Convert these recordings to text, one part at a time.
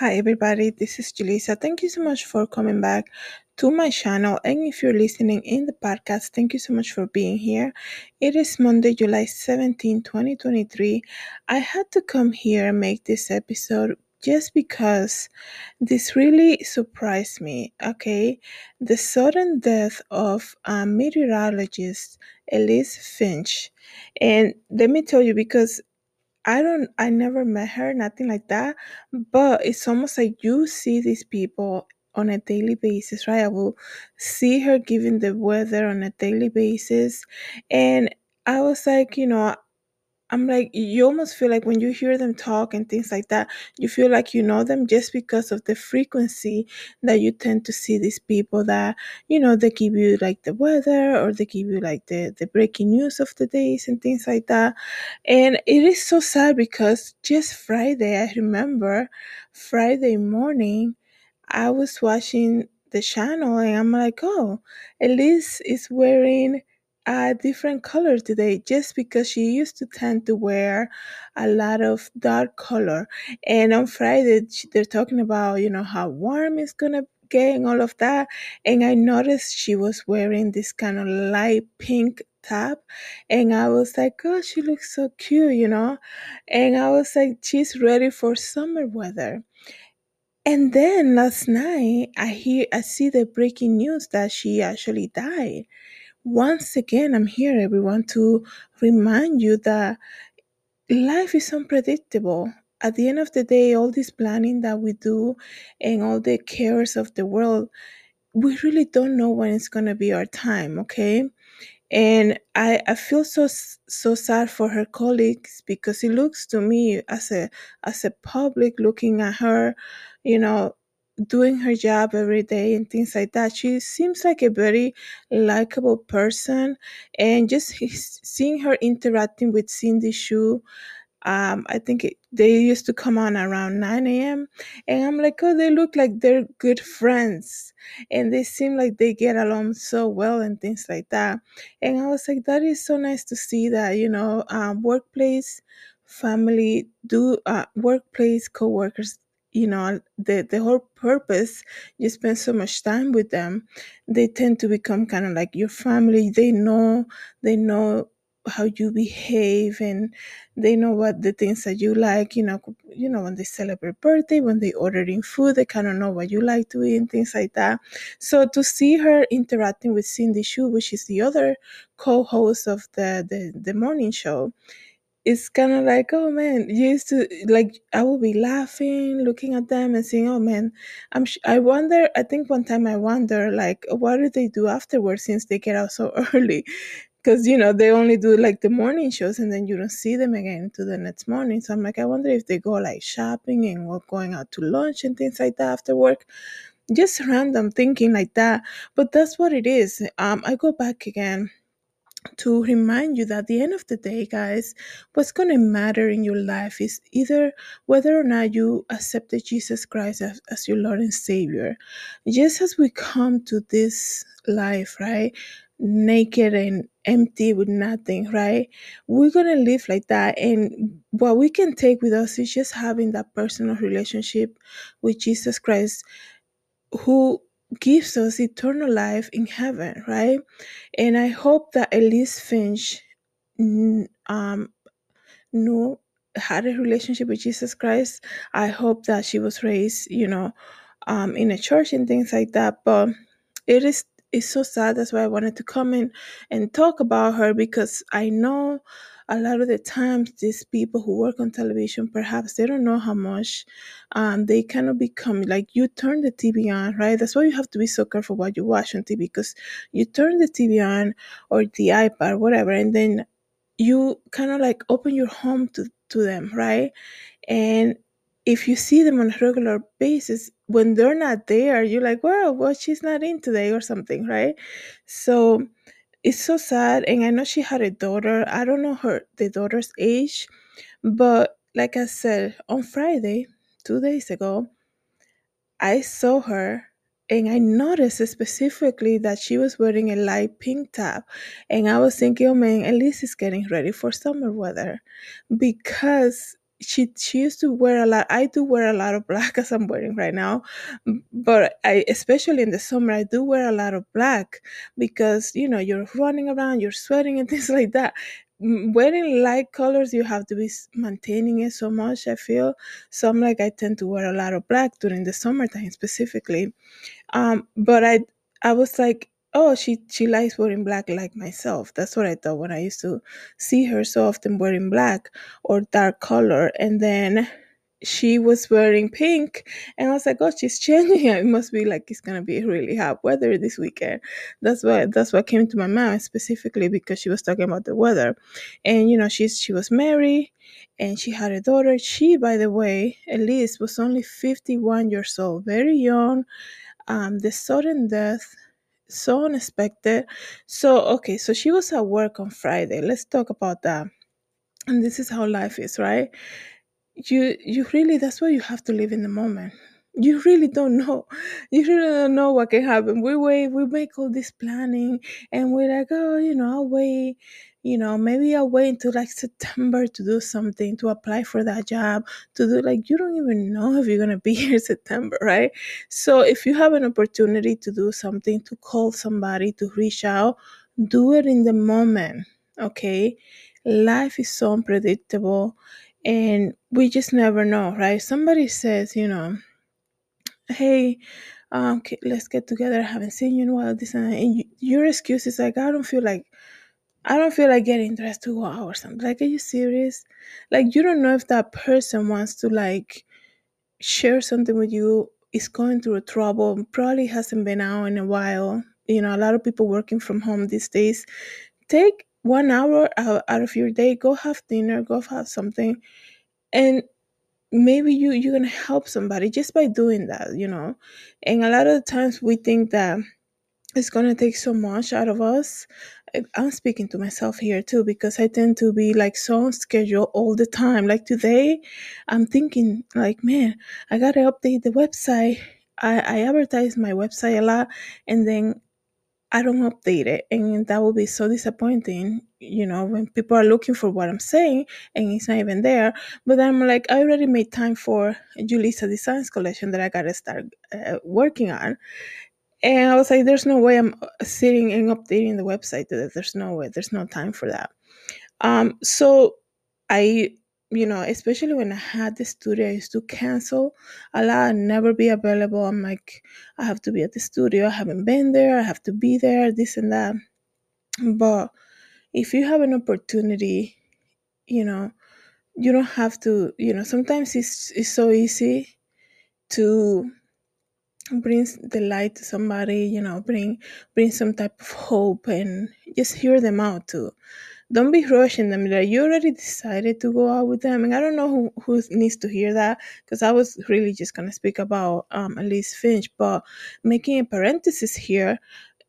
Hi everybody, this is Julissa. Thank you so much for coming back to my channel. And if you're listening in the podcast, thank you so much for being here. It is Monday, July 17, 2023. I had to come here and make this episode just because this really surprised me. Okay, the sudden death of meteorologist Elise Finch. And let me tell you, because I don't I never met her, nothing like that. But it's almost like you see these people on a daily basis, right? I will see her giving the weather on a daily basis. And I was like, you know, I'm like, you almost feel like when you hear them talk and things like that, you feel like you know them just because of the frequency that you tend to see these people that, you know, they give you like the weather or they give you like the, the breaking news of the days and things like that. And it is so sad because just Friday, I remember Friday morning, I was watching the channel and I'm like, oh, Elise is wearing a different color today just because she used to tend to wear a lot of dark color. And on Friday, they're talking about, you know, how warm it's gonna get and all of that. And I noticed she was wearing this kind of light pink top. And I was like, oh, she looks so cute, you know? And I was like, she's ready for summer weather. And then last night, I hear, I see the breaking news that she actually died. Once again, I'm here, everyone, to remind you that life is unpredictable. At the end of the day, all this planning that we do and all the cares of the world, we really don't know when it's going to be our time, okay? And I, I feel so so sad for her colleagues because it looks to me as a as a public looking at her, you know, doing her job every day and things like that. She seems like a very likable person, and just his- seeing her interacting with Cindy Hsu um, I think it, they used to come on around 9 a.m. And I'm like, oh, they look like they're good friends. And they seem like they get along so well and things like that. And I was like, that is so nice to see that, you know, um, workplace, family, do uh, workplace co-workers you know the the whole purpose you spend so much time with them they tend to become kind of like your family. They know they know how you behave and they know what the things that you like you know you know when they celebrate birthday when they ordering food they kind of know what you like to eat and things like that. So to see her interacting with cindy hsu which is the other co-host of the the, the morning show it's kind of like oh man you used to like i will be laughing looking at them and saying oh man i'm sh- i wonder i think one time i wonder like what do they do afterwards since they get out so early? Because you know they only do like the morning shows and then you don't see them again to the next morning. So i'm like i wonder if they go like shopping and or going out to lunch and things like that after work. Just random thinking like that. But that's what it is. Um i go back again to remind you that at the end of the day guys what's going to matter in your life is either whether or not you accepted jesus christ as, as your lord and savior just as we come to this life right naked and empty with nothing, right? We're gonna live like that. And what we can take with us is just having that personal relationship with Jesus Christ who gives us eternal life in heaven, right? And I hope that Elise Finch um knew had a relationship with Jesus Christ. I hope that she was raised, you know, um, in a church and things like that. But it is it's so sad. That's why I wanted to come in and talk about her because I know a lot of the times these people who work on television perhaps they don't know how much um, they cannot become like you turn the TV on, right? That's why you have to be so careful what you watch on TV because you turn the TV on or the iPad, whatever, and then you kind of like open your home to, to them, right? And if you see them on a regular basis, when they're not there, you're like, well, well, she's not in today or something, right? So it's so sad. And I know she had a daughter. I don't know her the daughter's age, but like I said, on Friday, two days ago, I saw her and I noticed specifically that she was wearing a light pink top. And I was thinking, oh man, Elise is getting ready for summer weather because she she used to wear a lot i do wear a lot of black as i'm wearing right now but i especially in the summer i do wear a lot of black because you know you're running around you're sweating and things like that. Wearing light colors you have to be maintaining it so much i feel. So i'm like i tend to wear a lot of black during the summertime specifically. Um but i i was like oh she she likes wearing black like myself. That's what i thought when i used to see her so often wearing black or dark color. And then she was wearing pink and i was like oh she's changing. It must be like it's gonna be really hot weather this weekend. That's what that's what came to my mind specifically because she was talking about the weather. And you know she's she was married and she had a daughter. She by the way elise was only 51 years old very young. Um the sudden death so unexpected. So okay so she was at work on friday. Let's talk about that. And this is how life is right? You you really that's why you have to live in the moment you really don't know. You really don't know what can happen. We wait we make all this planning and we're like oh you know i'll wait. You know maybe i'll wait until like september to do something to apply for that job to do like you don't even know if you're going to be here september right? So if you have an opportunity to do something to call somebody to reach out do it in the moment okay? Life is so unpredictable and we just never know right? Somebody says you know hey um let's get together i haven't seen you in a while this and, and you, your excuse is like i don't feel like i don't feel like getting dressed to go out or something. Like are you serious? Like you don't know if that person wants to like share something with you is going through trouble probably hasn't been out in a while. You know a lot of people working from home these days. Take one hour out of your day go have dinner go have something and maybe you you're gonna help somebody just by doing that you know? And a lot of the times we think that it's gonna take so much out of us. I'm speaking to myself here too because i tend to be like so on schedule all the time. Like today i'm thinking like man i gotta update the website. I i advertise my website a lot and then I don't update it, and that will be so disappointing. You know, when people are looking for what I'm saying and it's not even there. But then I'm like, I already made time for Julissa Designs collection that I gotta start uh, working on. And I was like, there's no way I'm sitting and updating the website. There's no way. There's no time for that. Um, so I, you know, especially when I had the studio, I used to cancel a lot never be available. I'm like, I have to be at the studio. I haven't been there. I have to be there, this and that. But if you have an opportunity, you know, you don't have to, you know, sometimes it's, it's so easy to bring the light to somebody, you know, bring bring some type of hope and just hear them out too don't be rushing them. That you already decided to go out with them. And i don't know who, who needs to hear that because i was really just going to speak about um, elise finch. But making a parenthesis here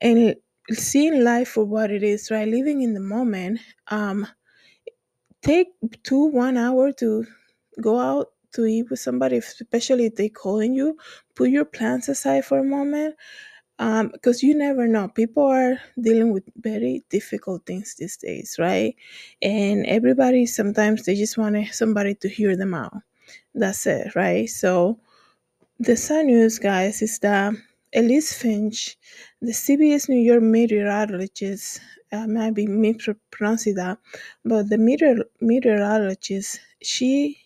and seeing life for what it is right? Living in the moment um take two one hour to go out to eat with somebody especially if they're calling you. Put your plans aside for a moment um because you never know people are dealing with very difficult things these days right? And everybody sometimes they just want somebody to hear them out. That's it right? So the sad news guys is that elise finch the cbs new york meteorologist i might be mispronouncing that but the meteor- meteorologist she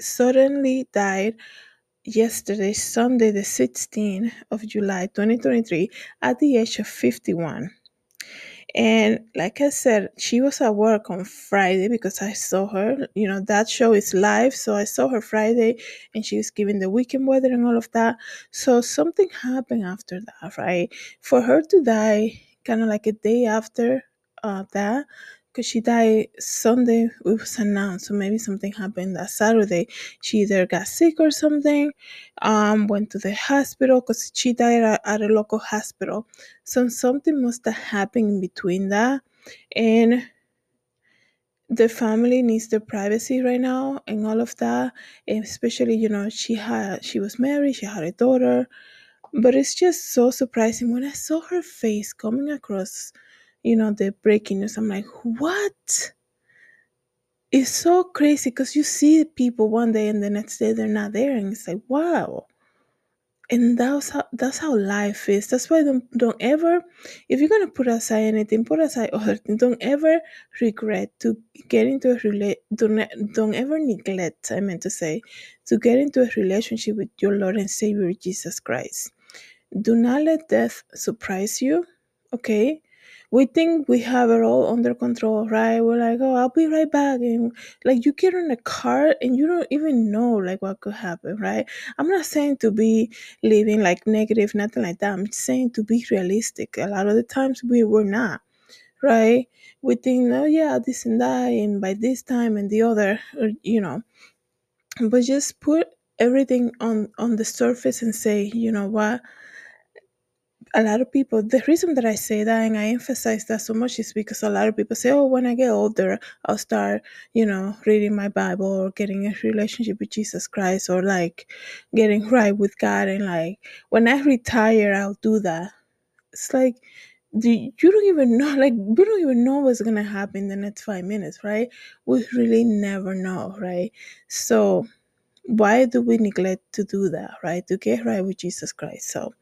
suddenly died yesterday, Sunday, the 16th of July, 2023, at the age of 51. And like I said, she was at work on Friday because I saw her. You know, that show is live. So I saw her Friday and she was giving the weekend weather and all of that. So something happened after that, right? For her to die kind of like a day after uh, that, because she died Sunday, it was announced. So maybe something happened that Saturday. She either got sick or something, um, went to the hospital because she died at, at a local hospital. So something must have happened in between that. And the family needs their privacy right now and all of that. And especially, you know, she had she was married, she had a daughter. But it's just so surprising when I saw her face coming across, you know, the breaking news. I'm like, what? it's so crazy because you see people one day and the next day they're not there and it's like wow and that's how that's how life is that's why don't don't ever if you're gonna put aside anything put aside other things don't ever regret to get into a relate don't, don't ever neglect i meant to say to get into a relationship with your lord and savior jesus christ do not let death surprise you okay we think we have it all under control, right? We're like, oh, I'll be right back. And like you get in a car and you don't even know like what could happen, right? I'm not saying to be living like negative, nothing like that. I'm saying to be realistic. A lot of the times we were not, right? We think, oh yeah, this and that, and by this time and the other, or, you know. But just put everything on on the surface and say, you know what? A lot of people the reason that i say that and i emphasize that so much is because a lot of people say oh when i get older i'll start you know reading my bible or getting a relationship with jesus christ or like getting right with god and like when i retire i'll do that. It's like do you don't even know like we don't even know what's gonna happen in the next five minutes right? We really never know right? So why do we neglect to do that right? To get right with jesus christ. So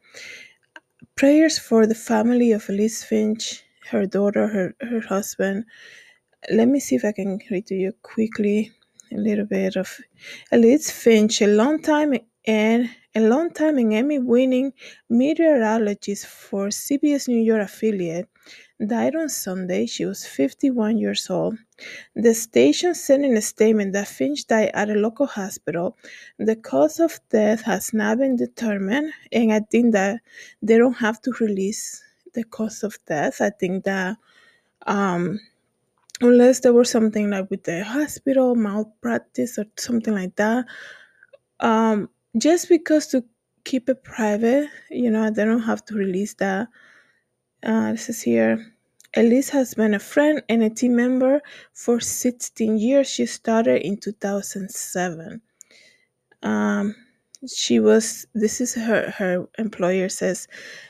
prayers for the family of Elise Finch, her daughter, her, her husband. Let me see if I can read to you quickly a little bit of Elise Finch, a long time and a long time and Emmy winning meteorologist for CBS New York affiliate, died on Sunday. She was 51 years old. The station said in a statement that Finch died at a local hospital. The cause of death has not been determined, and I think that they don't have to release the cause of death. I think that um, unless there was something like with the hospital malpractice or something like that, um, just because to keep it private, you know, they don't have to release that. Uh, this is here. Elise has been a friend and a team member for 16 years. She started in 2007. Um, she was, this is her, her employer says,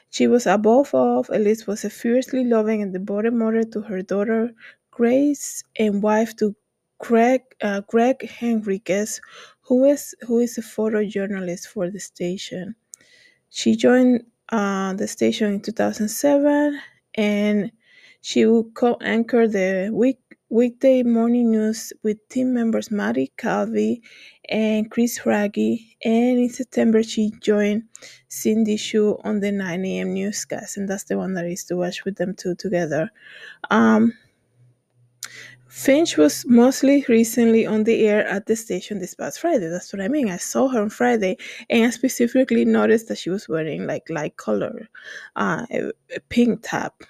she was above all, Elise was a fiercely loving and devoted mother to her daughter Grace and wife to Greg, uh, Greg Henriquez, who is, who is a photojournalist for the station. She joined uh, the station in 2007 and she would co-anchor the week weekday morning news with team members Mary Calvi and Chris Wragge. And in September, she joined Cindy Hsu on the 9 a.m. newscast, and that's the one that I used to watch with them two together. Um, Finch was mostly recently on the air at the station this past Friday. That's what I mean. I saw her on Friday, and I specifically noticed that she was wearing like light color, uh, a, a pink top.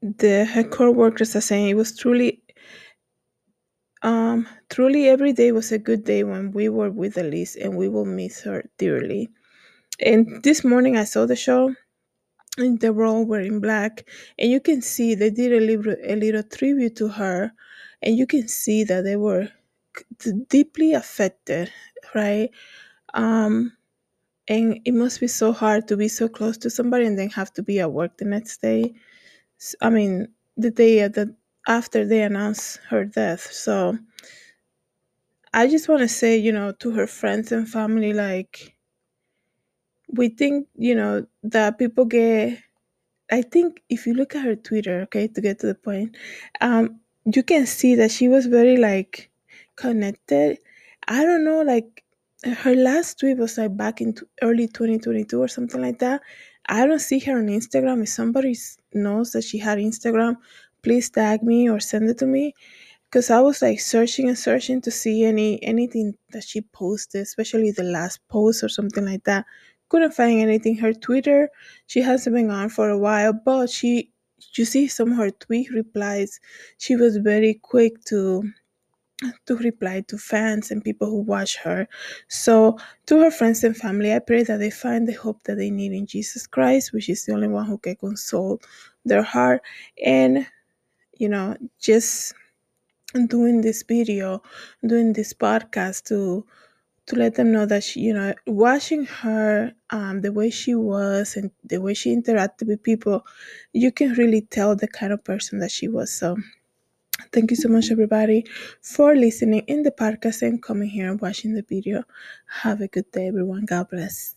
The her co-workers are saying it was truly, um, truly every day was a good day when we were with Elise, and we will miss her dearly. And this morning I saw the show and they were all wearing black and you can see they did a little, a little tribute to her and you can see that they were deeply affected right? Um and it must be so hard to be so close to somebody and then have to be at work the next day. I mean the day that after they announced her death. So i just want to say you know to her friends and family like we think you know that people get i think if you look at her twitter okay to get to the point um you can see that she was very like connected. I don't know like her last tweet was like back in early 2022 or something like that. I don't see her on instagram. If somebody knows that she had instagram please tag me or send it to me. Because i was like searching and searching to see any anything that she posted especially the last post or something like that couldn't find anything. Her Twitter, she hasn't been on for a while, but she, you see some of her tweet replies. She was very quick to to reply to fans and people who watch her. So, to her friends and family, I pray that they find the hope that they need in Jesus Christ, which is the only one who can console their heart. And, you know, just doing this video, doing this podcast to to let them know that she, you know, watching her, um, the way she was and the way she interacted with people, you can really tell the kind of person that she was. So Thank you so much, everybody, for listening in the podcast and coming here and watching the video. Have a good day, everyone. God bless.